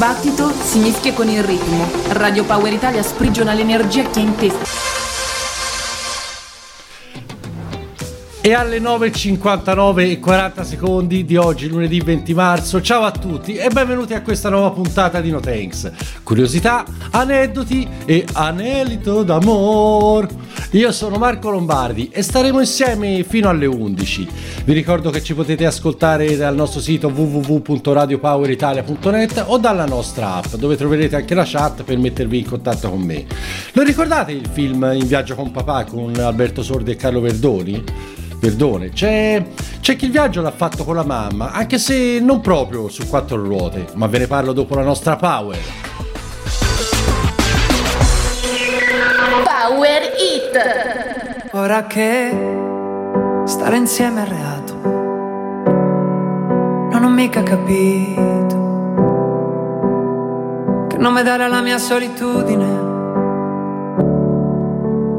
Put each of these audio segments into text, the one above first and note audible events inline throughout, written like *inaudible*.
dibattito si mischia con il ritmo. Radio Power Italia sprigiona l'energia che è in testa. E alle 9.59 e 40 secondi di oggi, lunedì 20 marzo, ciao a tutti e benvenuti a questa nuova puntata di No Thanks. Curiosità, aneddoti e anelito d'amor. Io sono Marco Lombardi e staremo insieme fino alle 11. Vi ricordo che ci potete ascoltare dal nostro sito www.radiopoweritalia.net o dalla nostra app, dove troverete anche la chat per mettervi in contatto con me. Lo ricordate il film In viaggio con papà con Alberto Sordi e Carlo Verdoni? Perdone, c'è, c'è chi il viaggio l'ha fatto con la mamma, anche se non proprio su quattro ruote, ma ve ne parlo dopo la nostra Power. Power It! Ora che stare insieme è reato, non ho mica capito che nome dare alla mia solitudine,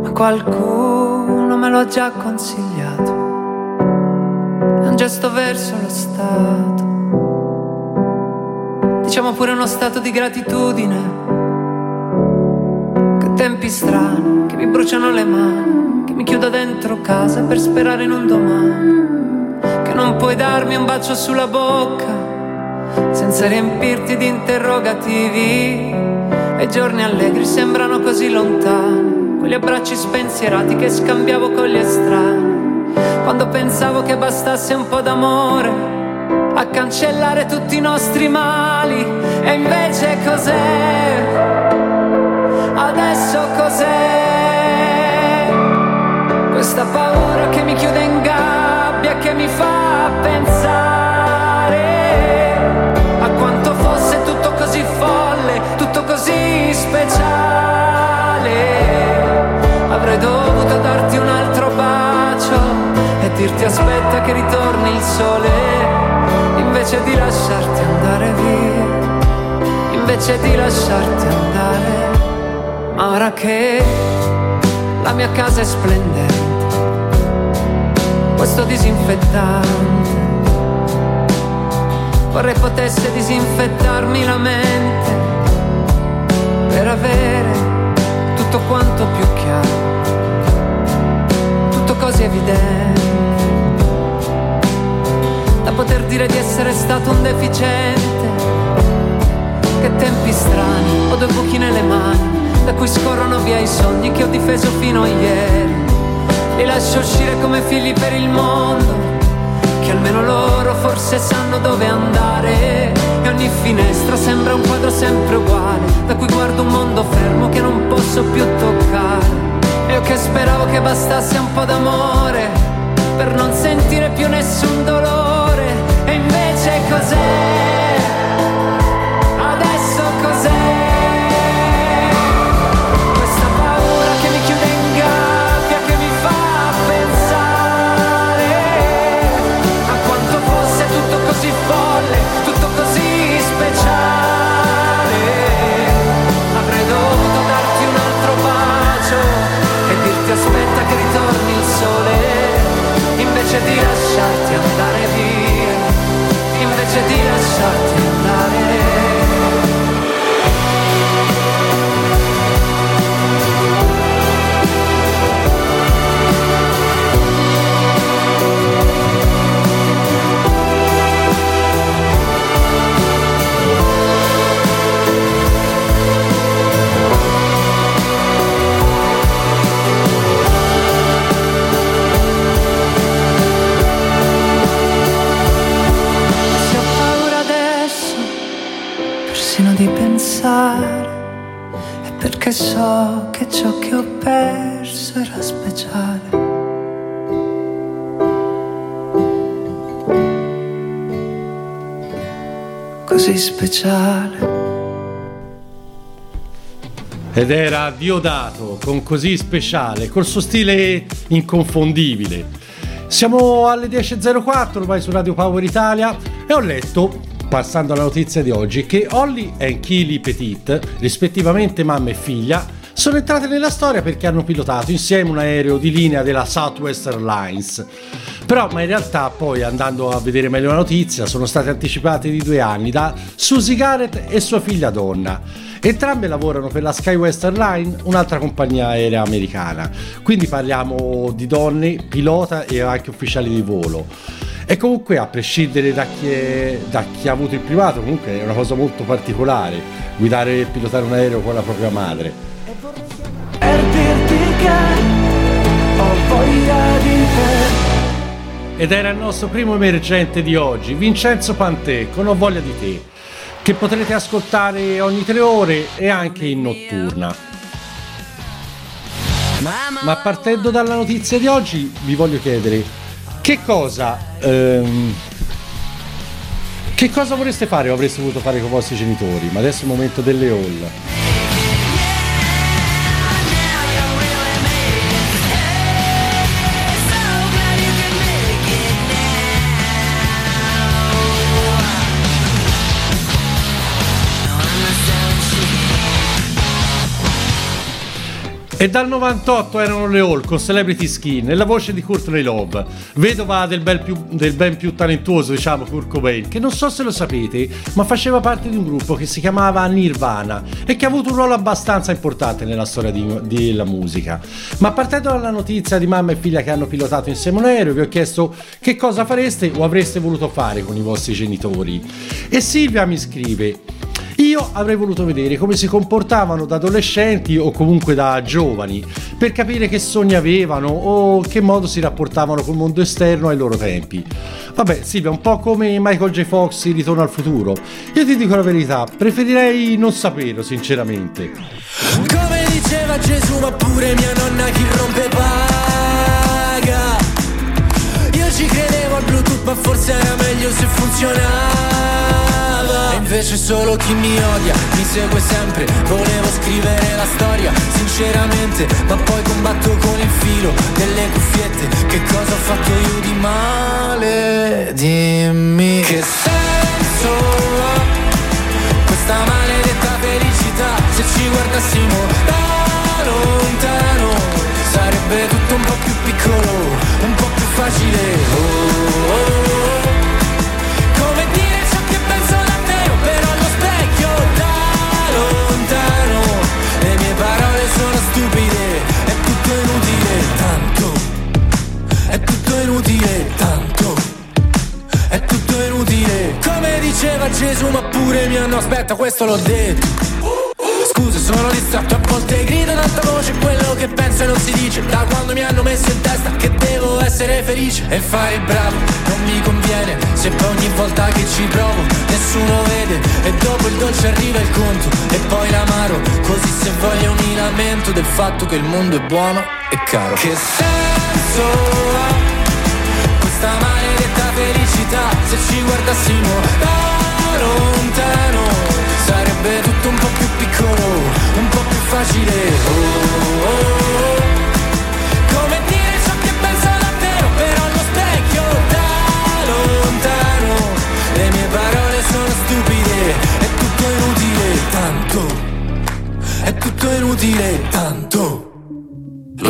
ma qualcuno me lo ha già consigliato un gesto verso lo Stato. Diciamo pure uno stato di gratitudine. Che tempi strani, che mi bruciano le mani, che mi chiudo dentro casa per sperare in un domani. Che non puoi darmi un bacio sulla bocca senza riempirti di interrogativi. E giorni allegri sembrano così lontani, quegli abbracci spensierati che scambiavo con gli estranei quando pensavo che bastasse un po' d'amore a cancellare tutti i nostri mali. E invece cos'è? Adesso cos'è? Questa paura che mi chiude in gabbia, che mi fa pensare invece di lasciarti andare via, invece di lasciarti andare. Ma ora che la mia casa è splendente, questo disinfettante, vorrei potesse disinfettarmi la mente per avere tutto quanto più chiaro tutto così evidente poter dire di essere stato un deficiente. Che tempi strani, ho due buchi nelle mani, da cui scorrono via i sogni che ho difeso fino a ieri. Li lascio uscire come figli per il mondo, che almeno loro forse sanno dove andare. E ogni finestra sembra un quadro sempre uguale, da cui guardo un mondo fermo che non posso più toccare. E io che speravo che bastasse un po' d'amore per non sentire più nessun dolore cos'è? Adesso cos'è? Questa paura che mi chiude in gabbia, che mi fa pensare a quanto fosse tutto così folle, tutto così speciale. Avrei dovuto darti un altro bacio e dirti aspetta che ritorni il sole, invece di lasciarti andare invece di lasciarti perché so che ciò che ho perso era speciale. Così speciale. Ed era Diodato con così speciale, col suo stile inconfondibile. Siamo alle 10.04, ormai su Radio Power Italia e ho letto passando alla notizia di oggi, che Holly e Kili Petit, rispettivamente mamma e figlia, sono entrate nella storia perché hanno pilotato insieme un aereo di linea della Southwest Airlines. Però, ma in realtà poi andando a vedere meglio la notizia, sono state anticipate di due anni da Susie Garrett e sua figlia donna. Entrambe lavorano per la SkyWest Airlines, un'altra compagnia aerea americana. Quindi parliamo di donne, pilota e anche ufficiali di volo. E comunque, a prescindere da chi, è, da chi, ha avuto il privato, comunque è una cosa molto particolare guidare e pilotare un aereo con la propria madre. Per dirti che ho voglia di te. Ed era il nostro primo emergente di oggi, Vincenzo Pantè, con Ho voglia di te, che potrete ascoltare ogni tre ore e anche in notturna. Ma partendo dalla notizia di oggi, vi voglio chiedere che cosa... Ehm, che cosa vorreste fare o avreste voluto fare con i vostri genitori? Ma adesso è il momento delle hall. E dal 98 erano le Hall con Celebrity Skin e la voce di Courtney Love, vedova del, più, del, ben più talentuoso, diciamo, Kurt Cobain, che non so se lo sapete, ma faceva parte di un gruppo che si chiamava Nirvana e che ha avuto un ruolo abbastanza importante nella storia della musica. Ma partendo dalla notizia di mamma e figlia che hanno pilotato insieme un aereo, vi ho chiesto che cosa fareste o avreste voluto fare con i vostri genitori. E Silvia mi scrive io avrei voluto vedere come si comportavano da adolescenti o comunque da giovani per capire che sogni avevano o che modo si rapportavano col mondo esterno ai loro tempi. Vabbè, Silvia, un po' come Michael J. Fox in Ritorno al futuro. Io ti dico la verità, preferirei non saperlo, sinceramente. Come diceva Gesù, ma pure mia nonna chi rompe paga. Io ci credevo al Bluetooth, ma forse era meglio se funzionava invece solo chi mi odia mi segue sempre Volevo scrivere la storia sinceramente Ma poi combatto con il filo delle cuffiette Che cosa ho fatto io di male? Dimmi Gesù ma pure mi hanno aspetta questo l'ho detto. Scusa sono distratto a volte grido ad alta voce quello che penso e non si dice. Da quando mi hanno messo in testa che devo essere felice E fare il bravo non mi conviene Se poi ogni volta che ci provo nessuno vede. E dopo il dolce arriva il conto e poi l'amaro Così se voglio mi lamento del fatto che il mondo è buono e caro. Che senso ha questa maledetta felicità Se ci guardassimo? da lontano. Sarebbe tutto un po' più piccolo, un po' più facile. Oh, oh, oh. Come dire ciò che penso davvero Però allo specchio da lontano. Le mie parole sono stupide È tutto inutile tanto. È tutto inutile tanto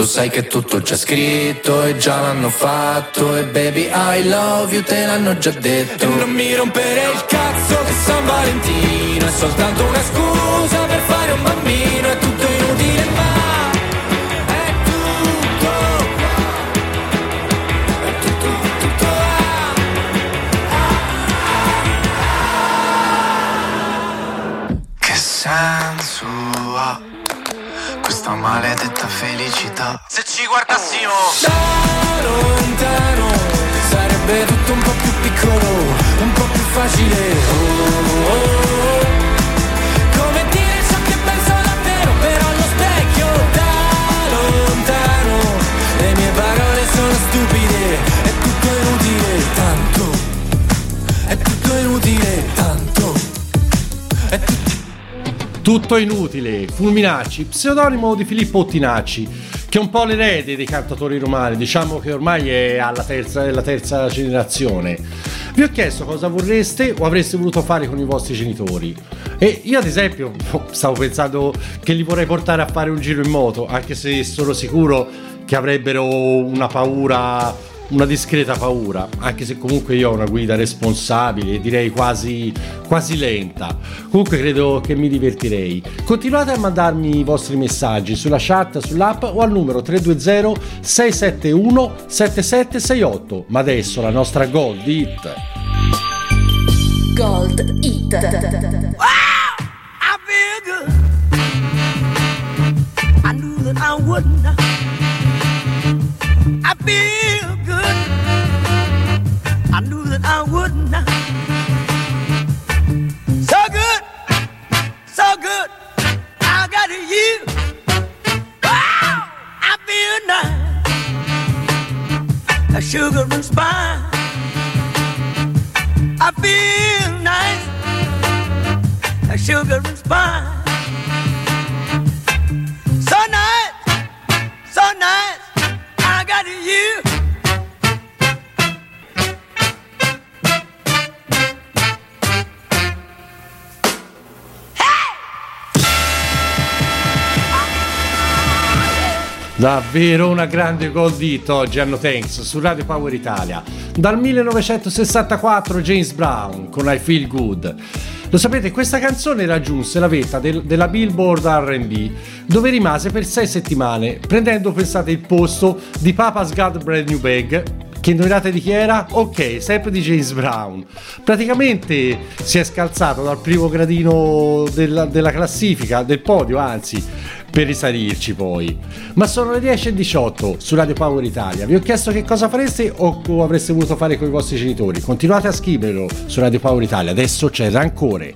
lo sai che tutto già scritto e già l'hanno fatto. E baby I love you te l'hanno già detto. E non mi rompere il cazzo che San Valentino È soltanto una scusa per fare un bambino. È tutto inutile ma È tutto È tutto, tutto Che senso ha questa maledetta felicità. Se ci guardassimo da lontano, sarebbe tutto un po' più piccolo, un po' più facile. Oh, oh, tutto inutile, Fulminacci, pseudonimo di Filippo Ottinacci, che è un po' l'erede dei cantatori romani, diciamo che ormai è alla terza, alla terza generazione. Vi ho chiesto cosa vorreste o avreste voluto fare con i vostri genitori. E io ad esempio *laughs* stavo pensando che li vorrei portare a fare un giro in moto, anche se sono sicuro che avrebbero una paura una discreta paura, anche se comunque io ho una guida responsabile e direi quasi, quasi lenta. Comunque credo che mi divertirei. Continuate a mandarmi i vostri messaggi sulla chat, sull'app o al numero 320 671 7768. Ma adesso la nostra Gold Hit. Gold Hit. Wow! I feel good. I knew that I wouldn't. I sugar and spice. I feel nice. A sugar and spice. So nice, so nice. I got you. Davvero una grande gold hit oggi hanno Thanks su Radio Power Italia. Dal 1964 James Brown con I Feel Good. Lo sapete, questa canzone raggiunse la vetta del- della Billboard RB, dove rimase per sei settimane, prendendo, pensate, il posto di Papa's Got Brand New Bag. Che indovinate di chi era? Ok, sempre di James Brown. Praticamente si è scalzato dal primo gradino della, della classifica, del podio, anzi, per risalirci poi. Ma sono le 10.18 su Radio Power Italia. Vi ho chiesto che cosa fareste o avreste voluto fare con i vostri genitori. Continuate a scriverlo su Radio Power Italia. Adesso c'è rancore.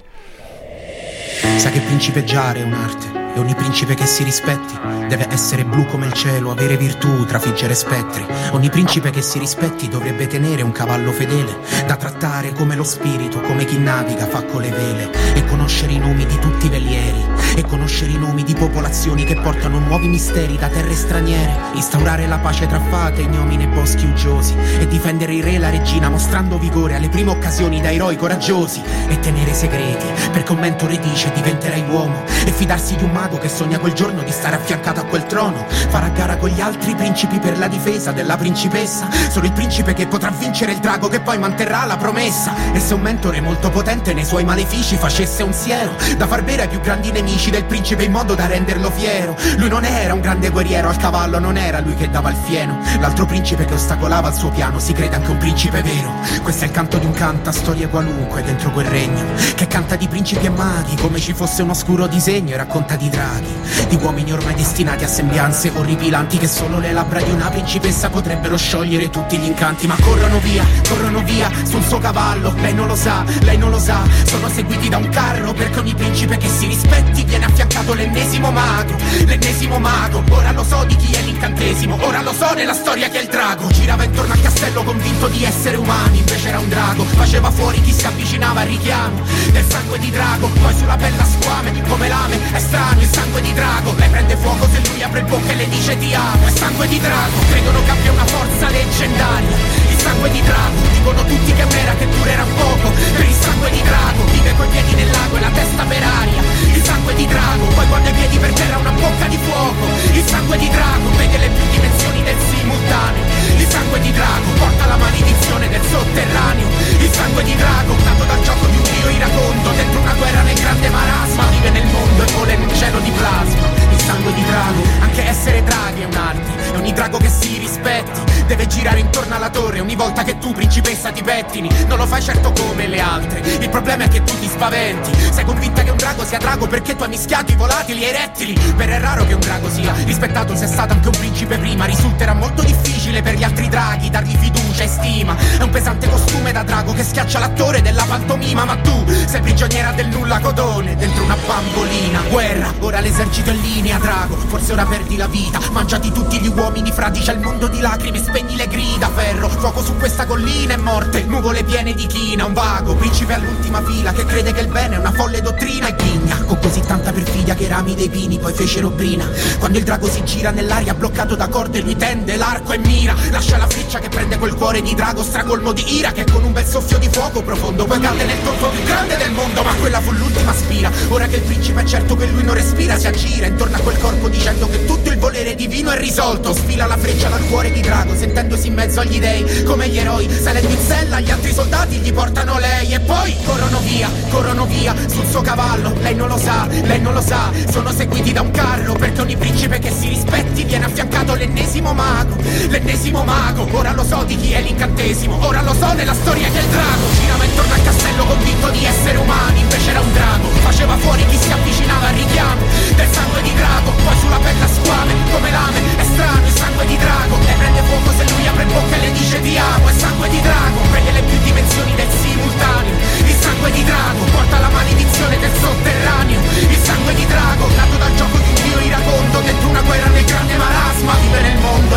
Sa che principeggiare è un'arte e ogni principe che si rispetti deve essere blu come il cielo, avere virtù, trafiggere spettri. Ogni principe che si rispetti dovrebbe tenere un cavallo fedele da trattare come lo spirito, come chi naviga fa con le vele e conoscere i nomi di tutti i velieri e conoscere i nomi di popolazioni che portano nuovi misteri da terre straniere, instaurare la pace tra fate, ignomini e boschi uggiosi e difendere il re e la regina mostrando vigore alle prime occasioni da eroi coraggiosi e tenere segreti perché un mentore dice diventerai uomo e fidarsi di un mago che sogna quel giorno di stare affiancato a quel trono. Farà gara con gli altri principi per la difesa della principessa. Solo il principe che potrà vincere il drago che poi manterrà la promessa. E se un mentore molto potente nei suoi malefici facesse un siero da far bere ai più grandi nemici del principe in modo da renderlo fiero. Lui non era un grande guerriero al cavallo non era lui che dava il fieno. L'altro principe che ostacolava il suo piano si crede anche un principe vero. Questo è il canto di un canta storie qualunque dentro quel regno che canta di principi e maghi come ci fosse un oscuro disegno e racconta di draghi di uomini ormai destinati a sembianze orripilanti che solo le labbra di una principessa potrebbero sciogliere tutti gli incanti. Ma corrono via corrono via sul suo cavallo. Lei non lo sa lei non lo sa. Sono seguiti da un carro perché ogni principe che si rispetti viene affiancato l'ennesimo mago l'ennesimo mago. Ora lo so di chi è l'incantesimo ora lo so nella storia che è il drago. Girava intorno al castello convinto di essere umani invece era un drago. Faceva fuori chi si avvicinava al richiamo del sangue di drago poi sulla pelle squame come lame è strano il sangue di drago. Lei prende fuoco se lui apre bocca e le dice ti amo. È sangue di drago. Credono che abbia una forza leggendaria sangue di drago. Dicono tutti che è un'era che durerà poco. Per il sangue di drago vive coi piedi nel lago e la testa per aria. Il sangue di drago poi quando i piedi per terra una bocca di fuoco. Il sangue di drago vede le più dimensioni del simultaneo. Il sangue di drago porta la maledizione del sotterraneo. Il sangue di drago nato dal gioco di un dio iracondo dentro una guerra nel grande marasma vive nel mondo e vola in un cielo di plasma sangue di drago. Anche essere draghi è un'arte e ogni drago che si rispetti deve girare intorno alla torre ogni volta che tu principessa ti pettini non lo fai certo come le altre. Il problema è che tu ti spaventi. Sei convinta che un drago sia drago perché tu hai mischiato i volatili e i rettili. Per è raro che un drago sia rispettato se è stato anche un principe prima. Risulterà molto difficile per gli altri draghi dargli fiducia e stima. È un pesante costume da drago che schiaccia l'attore della pantomima ma tu sei prigioniera del nulla codone dentro una bambolina. Guerra ora l'esercito è in linea drago forse ora perdi la vita. Mangiati tutti gli uomini frati c'è il mondo di lacrime spegni le grida ferro fuoco su questa collina è morte. Nuvole piene di china un vago principe all'ultima fila che crede che il bene è una folle dottrina e ghigna. Con così tanta perfidia che rami dei pini poi fecero brina. Quando il drago si gira nell'aria bloccato da corde Lui tende l'arco e mira Lascia la freccia che prende quel cuore di drago Stragolmo di ira che con un bel soffio di fuoco profondo Poi cade nel tonfo più grande del mondo Ma quella fu l'ultima spira. Ora che il principe è certo che lui non respira Si aggira intorno a quel corpo dicendo che tutto il volere divino è risolto. Sfila la freccia dal cuore di drago Sentendosi in mezzo agli dei Come gli eroi. Salendo in sella gli altri soldati gli portano lei E poi corrono via, corrono via sul suo cavallo. Lei non lo sa, lei non lo sa Sono seguiti da un carro Perché ogni principe che si rispetti Viene affiancato l'ennesimo mago. L'ennesimo mago. Ora lo so di chi è l'incantesimo. Ora lo so nella storia del drago. Girava intorno al castello convinto di essere umani. Invece era un drago. Faceva fuori chi si avvicinava al richiamo Del sangue di drago. Poi sulla pelle squame Come lame. È strano il sangue di drago. E prende fuoco se lui apre bocca e le dice ti amo È sangue di drago. Prende le più dimensioni del simultaneo. Il sangue di drago Porta la maledizione del sotterraneo. Il sangue di drago Nato dal gioco di un dio iracondo Dentro una guerra nel grande marasma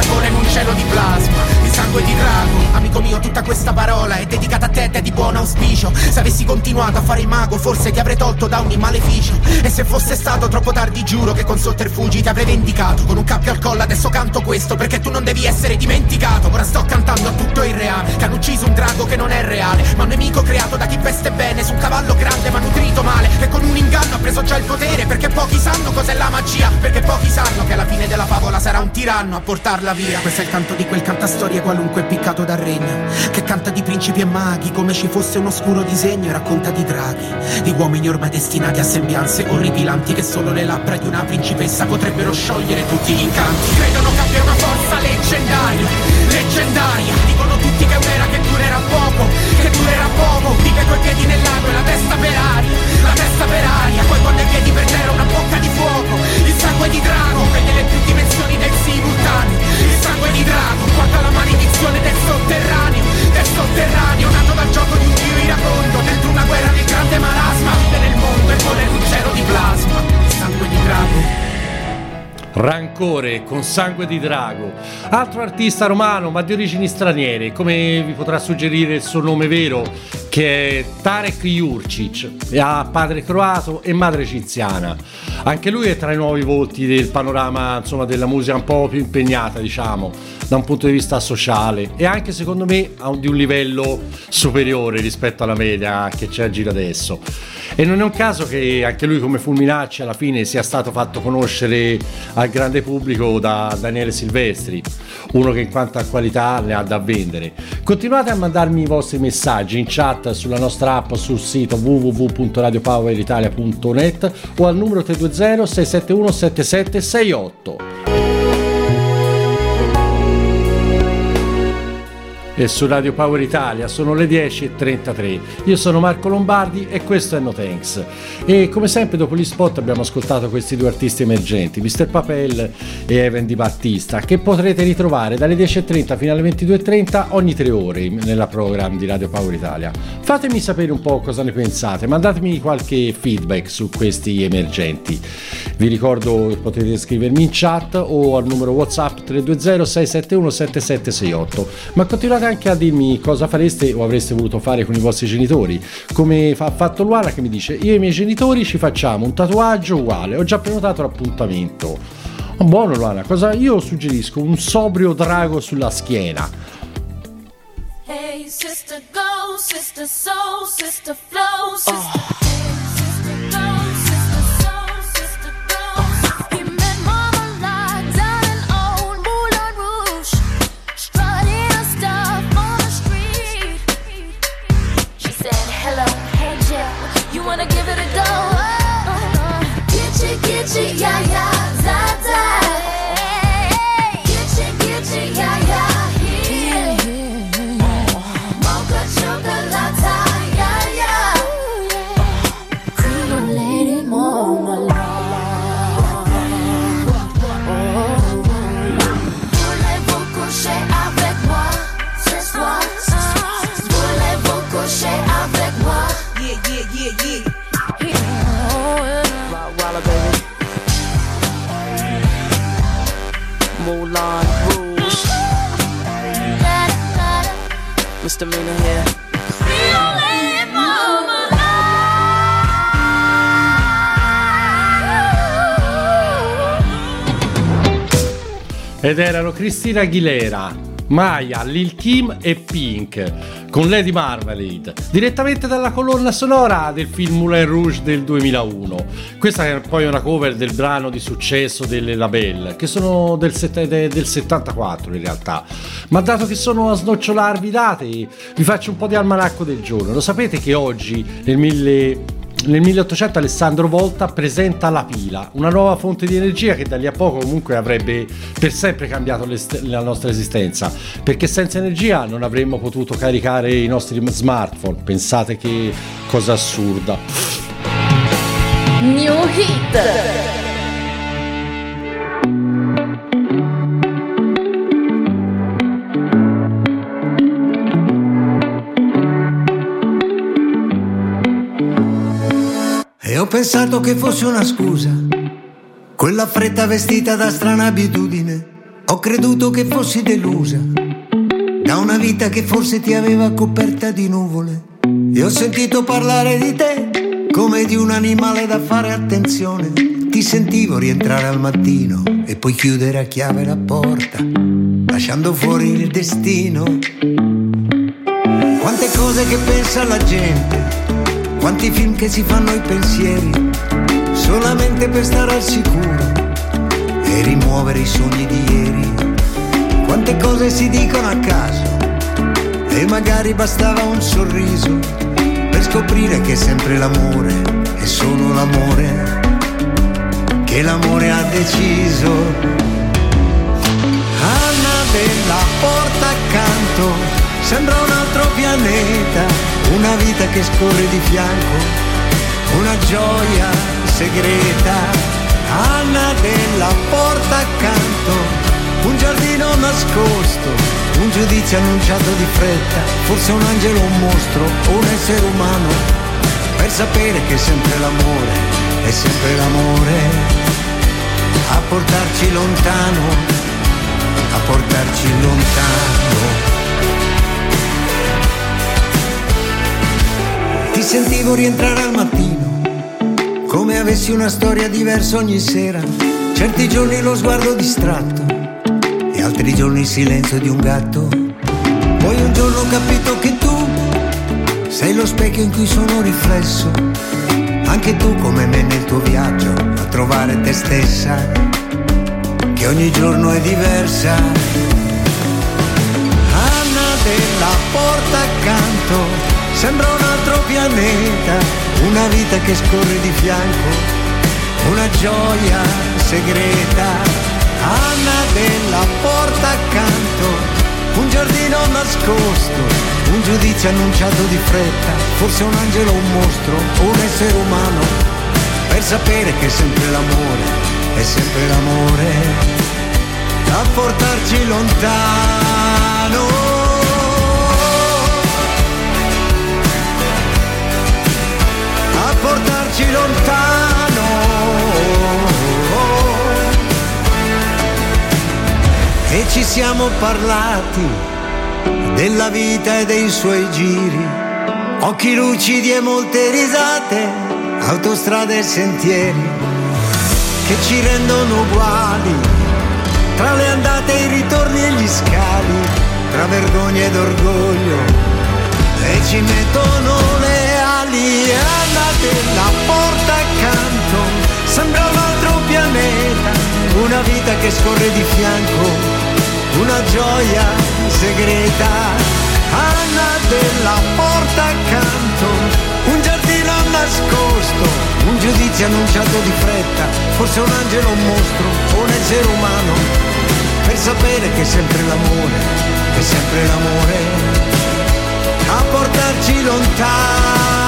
E vola in un cielo di plasma sangue di drago Amico mio tutta questa parola è dedicata a te ed è di buon auspicio. Se avessi continuato a fare il mago Forse ti avrei tolto da ogni maleficio. E se fosse stato troppo tardi giuro Che con sotterfugi ti avrei vendicato. Con un cappio al collo adesso canto questo Perché tu non devi essere dimenticato. Ora sto cantando a tutto il reame Che hanno ucciso un drago che non è reale. Ma un nemico creato da chi veste bene Su un cavallo grande ma nutrito male. E con un inganno ha preso già il potere Perché pochi sanno cos'è la magia. Perché pochi sanno che alla fine della favola sarà un tiranno a portarla via. Questo è il canto di quel cantastorie qualunque piccato dal regno Che canta di principi e maghi Come ci fosse un oscuro disegno e racconta di draghi Di uomini ormai destinati a sembianze orripilanti Che solo le labbra di una principessa potrebbero sciogliere tutti gli incanti. Credono che abbia una forza leggendaria con sangue di drago, altro artista romano ma di origini straniere, come vi potrà suggerire il suo nome vero, che è Tarek Jurcic, ha padre croato e madre egiziana. Anche lui è tra i nuovi volti del panorama insomma, della musica un po' più impegnata, diciamo, da un punto di vista sociale e anche secondo me di un livello superiore rispetto alla media che c'è a giro adesso. E non è un caso che anche lui come Fulminacci alla fine sia stato fatto conoscere al grande pubblico da Daniele Silvestri, uno che in quanto a qualità ne ha da vendere. Continuate a mandarmi i vostri messaggi in chat sulla nostra app sul sito www.radiopoweritalia.net o al numero 320 671 7768. E su Radio Power Italia sono le 10.33. Io sono Marco Lombardi e questo è No Thanks. E come sempre dopo gli spot abbiamo ascoltato questi due artisti emergenti, Mr. Papel e Evan Di Battista, che potrete ritrovare dalle 10.30 fino alle 22.30 ogni tre ore nella program di Radio Power Italia. Fatemi sapere un po' cosa ne pensate, mandatemi qualche feedback su questi emergenti. Vi ricordo che potete scrivermi in chat o al numero WhatsApp 320 671 7768. Ma continuate anche a dirmi cosa fareste o avreste voluto fare con i vostri genitori. Come ha fatto Luana che mi dice: Io e i miei genitori ci facciamo un tatuaggio uguale, ho già prenotato l'appuntamento. Oh, buono Luana, cosa io suggerisco? Un sobrio drago sulla schiena. Hey, sister, go, sister, soul, sister, flow, sister. Sister, Ed erano Cristina Aguilera, Maya, Lil Kim e Pink con Lady Marmalade, direttamente dalla colonna sonora del film Moulin Rouge del 2001. Questa è poi una cover del brano di successo delle Labelle, che sono del, set- de- del 74 in realtà. Ma dato che sono a snocciolarvi i dati, vi faccio un po' di almanacco del giorno. Lo sapete che oggi, nel 1000 nel 1800 Alessandro Volta presenta la pila, una nuova fonte di energia che da lì a poco comunque avrebbe per sempre cambiato la nostra esistenza, perché senza energia non avremmo potuto caricare i nostri smartphone. Pensate che cosa assurda. New Hit. Pensato che fosse una scusa, quella fretta vestita da strana abitudine. Ho creduto che fossi delusa da una vita che forse ti aveva coperta di nuvole. E ho sentito parlare di te come di un animale da fare attenzione. Ti sentivo rientrare al mattino e poi chiudere a chiave la porta, lasciando fuori il destino. Quante cose che pensa la gente, quanti film che si fanno i pensieri, solamente per stare al sicuro e rimuovere i sogni di ieri. Quante cose si dicono a caso e magari bastava un sorriso per scoprire che è sempre l'amore è solo l'amore che l'amore ha deciso. Anna della porta accanto sembra un altro pianeta, una vita che scorre di fianco, una gioia segreta. Anna della porta accanto, un giardino nascosto, un giudizio annunciato di fretta, forse un angelo, un mostro o un essere umano, per sapere che è sempre l'amore, è sempre l'amore, a portarci lontano, a portarci lontano. Ti sentivo rientrare al mattino, come avessi una storia diversa ogni sera. Certi giorni lo sguardo distratto e altri giorni il silenzio di un gatto. Poi un giorno ho capito che tu sei lo specchio in cui sono riflesso. Anche tu come me nel tuo viaggio a trovare te stessa, che ogni giorno è diversa. Anna della porta accanto sembra un altro pianeta, una vita che scorre di fianco, una gioia segreta. Anna della porta accanto, un giardino nascosto, un giudizio annunciato di fretta, forse un angelo, un mostro o un essere umano, per sapere che è sempre l'amore, è sempre l'amore, a portarci lontano. Portarci lontano. E ci siamo parlati della vita e dei suoi giri, occhi lucidi e molte risate, autostrade e sentieri che ci rendono uguali, tra le andate e i ritorni e gli scali, tra vergogna ed orgoglio, e ci mettono le ali andate la porta accanto sembra un altro pianeta una vita che scorre di fianco una gioia segreta Anna della porta accanto un giardino nascosto un giudizio annunciato di fretta forse un angelo un mostro o un essere umano per sapere che è sempre l'amore è sempre l'amore a portarci lontano.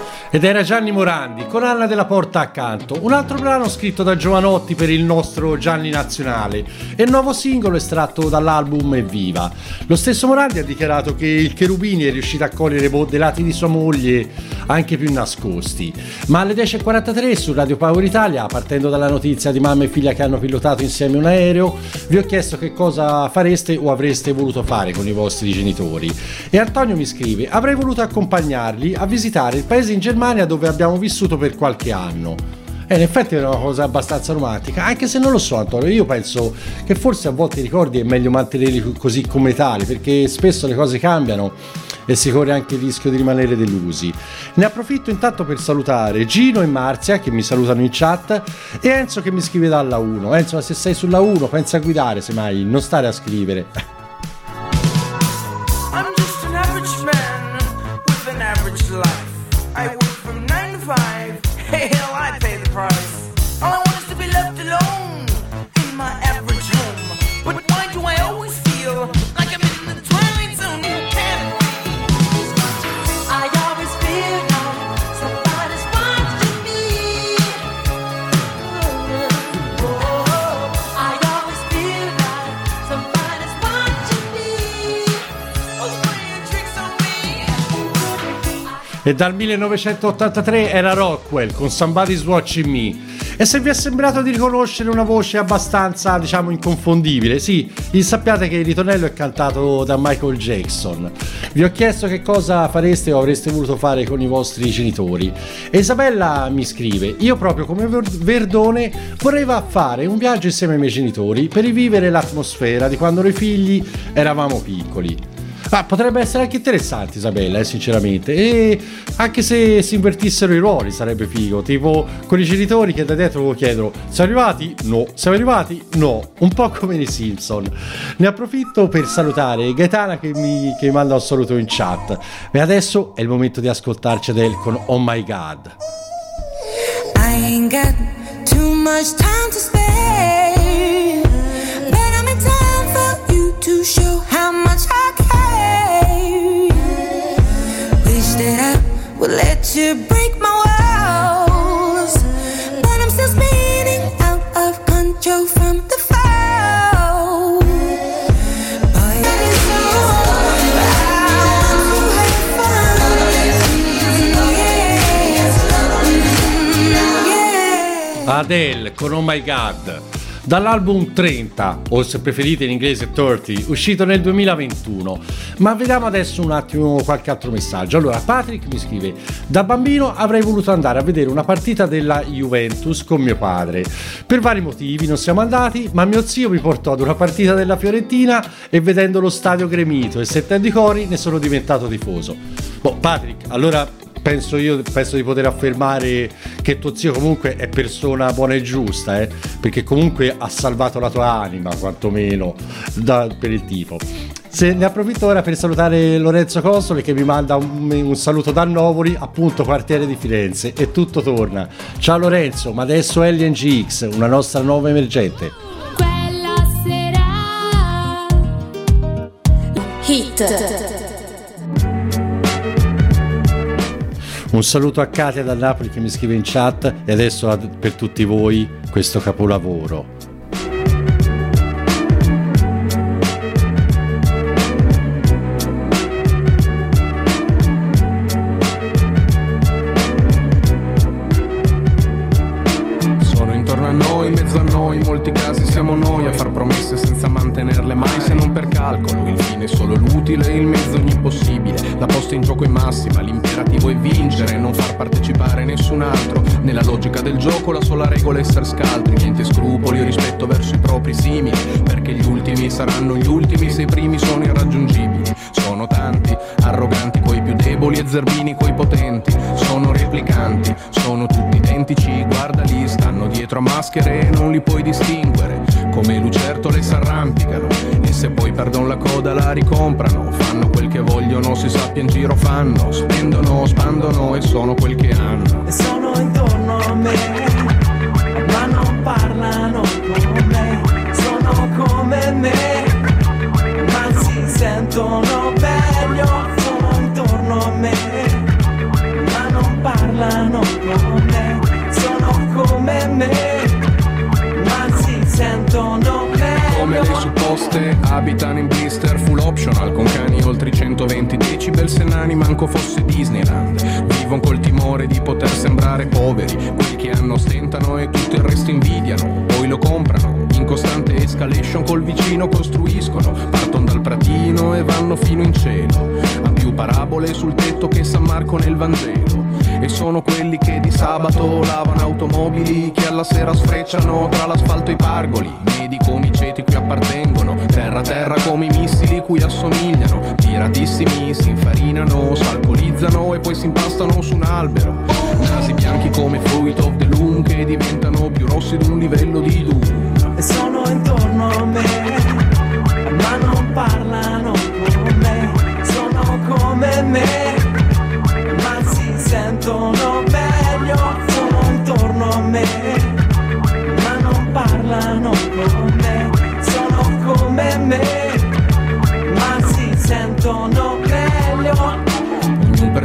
Ed era Gianni Morandi con Anna della Porta accanto, un altro brano scritto da Giovanotti per il nostro Gianni Nazionale e il nuovo singolo estratto dall'album Evviva. Lo stesso Morandi ha dichiarato che il Cherubini è riuscito a cogliere modelati di sua moglie anche più nascosti. Ma alle 10.43 su Radio Power Italia, partendo dalla notizia di mamma e figlia che hanno pilotato insieme un aereo, vi ho chiesto che cosa fareste o avreste voluto fare con i vostri genitori. E Antonio mi scrive: Avrei voluto accompagnarli a visitare il paese in Germania dove abbiamo vissuto per qualche anno. E in effetti è una cosa abbastanza romantica, anche se non lo so Antonio, io penso che forse a volte i ricordi è meglio mantenerli così come tali, perché spesso le cose cambiano e si corre anche il rischio di rimanere delusi. Ne approfitto intanto per salutare Gino e Marzia che mi salutano in chat e Enzo che mi scrive dalla 1. Enzo, se sei sulla 1 pensa a guidare, semmai non stare a scrivere. *laughs* E dal 1983 era Rockwell con Somebody's Watching Me. E se vi è sembrato di riconoscere una voce abbastanza, diciamo, inconfondibile, sì, sappiate che il ritornello è cantato da Michael Jackson. Vi ho chiesto che cosa fareste o avreste voluto fare con i vostri genitori. E Isabella mi scrive: Io, proprio come Ver- Verdone, vorrei fare un viaggio insieme ai miei genitori per rivivere l'atmosfera di quando noi figli eravamo piccoli. Ah, potrebbe essere anche interessante Isabella, eh, sinceramente. E anche se si invertissero i ruoli sarebbe figo. Tipo con i genitori che da dietro chiedono: Siamo arrivati? No. Siamo arrivati? No. Un po' come nei Simpson. Ne approfitto per salutare Gaetana che mi, che manda un saluto in chat. E adesso è il momento di ascoltarci Adele con Oh My God. I ain't got too much time to spare, Adele con Oh My God dall'album 30 o se preferite in inglese 30 uscito nel 2021 ma vediamo adesso un attimo qualche altro messaggio. Allora Patrick mi scrive da bambino avrei voluto andare a vedere una partita della Juventus con mio padre. Per vari motivi non siamo andati ma mio zio mi portò ad una partita della Fiorentina e vedendo lo stadio gremito e sentendo i cori ne sono diventato tifoso. Boh Patrick allora penso io penso di poter affermare che tuo zio comunque è persona buona e giusta, eh? perché comunque ha salvato la tua anima, quantomeno, da- per il tifo. Se ne approfitto ora per salutare Lorenzo Console che mi manda un, un saluto da Novoli, appunto quartiere di Firenze, e tutto torna. Ciao Lorenzo, ma adesso Alien GX, una nostra nuova emergente. Quella sera Hit. Un saluto a Katia da Napoli che mi scrive in chat e adesso ad- per tutti voi questo capolavoro. È essere scaltri, niente scrupoli o rispetto verso i propri simili. Perché gli ultimi saranno gli ultimi se i primi sono irraggiungibili. Sono tanti, arroganti coi più deboli e zerbini coi potenti. Sono replicanti, sono tutti identici, guarda lì, stanno dietro a maschere e non li puoi distinguere. Come lucertole s'arrampicano e se poi perdono la coda la ricomprano. Fanno quel che vogliono, si sappia in giro fanno, spendono, spandono e sono quel che hanno. E sono intorno a me, Supposte abitano in blister full optional con cani oltre i 120 decibel elfs e nani, manco fosse Disneyland. Vivono col timore di poter sembrare poveri, quelli che hanno stentano e tutto il resto invidiano, poi lo comprano. In costante escalation col vicino costruiscono, partono dal pratino e vanno fino in cielo. Han più parabole sul tetto che San Marco nel Vangelo. E sono quelli che di sabato lavano automobili, che alla sera sfrecciano tra l'asfalto e i pargoli. Medi come i ceti cui appartengono, terra a terra come i missili cui assomigliano. Tiratissimi si infarinano, s'alcolizzano e poi si impastano su un albero. Nasi bianchi come fruit of the loom che diventano più rossi di un livello di Doom. e sono intorno a me, ma non parlano con me, sono come me,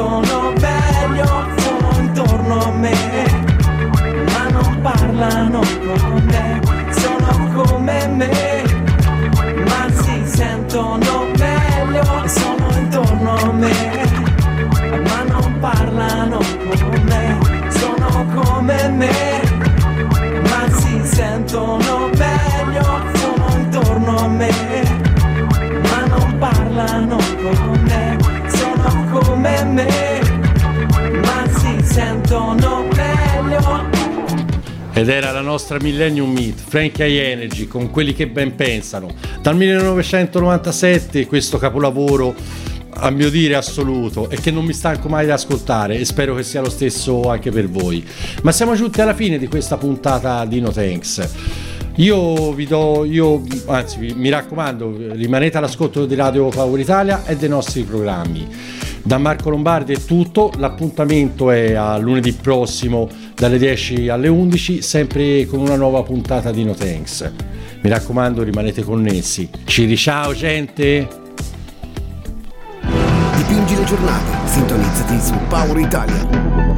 sentono meglio, sono intorno a me, ma non parlano con me, sono come me, Ed era la nostra Millennium Meet, Frankie High Energy, con quelli che ben pensano. Dal 1997 questo capolavoro, a mio dire assoluto, e che non mi stanco mai di ascoltare e spero che sia lo stesso anche per voi. Ma siamo giunti alla fine di questa puntata di No Thanks. Io vi do, io, anzi mi raccomando, rimanete all'ascolto di Radio Power Italia e dei nostri programmi. Da Marco Lombardi è tutto, l'appuntamento è a lunedì prossimo dalle 10 alle 11, sempre con una nuova puntata di No Thanks. Mi raccomando, rimanete connessi. Ci ciao gente! Dipingi le giornate, sintonizzati su Power Italia.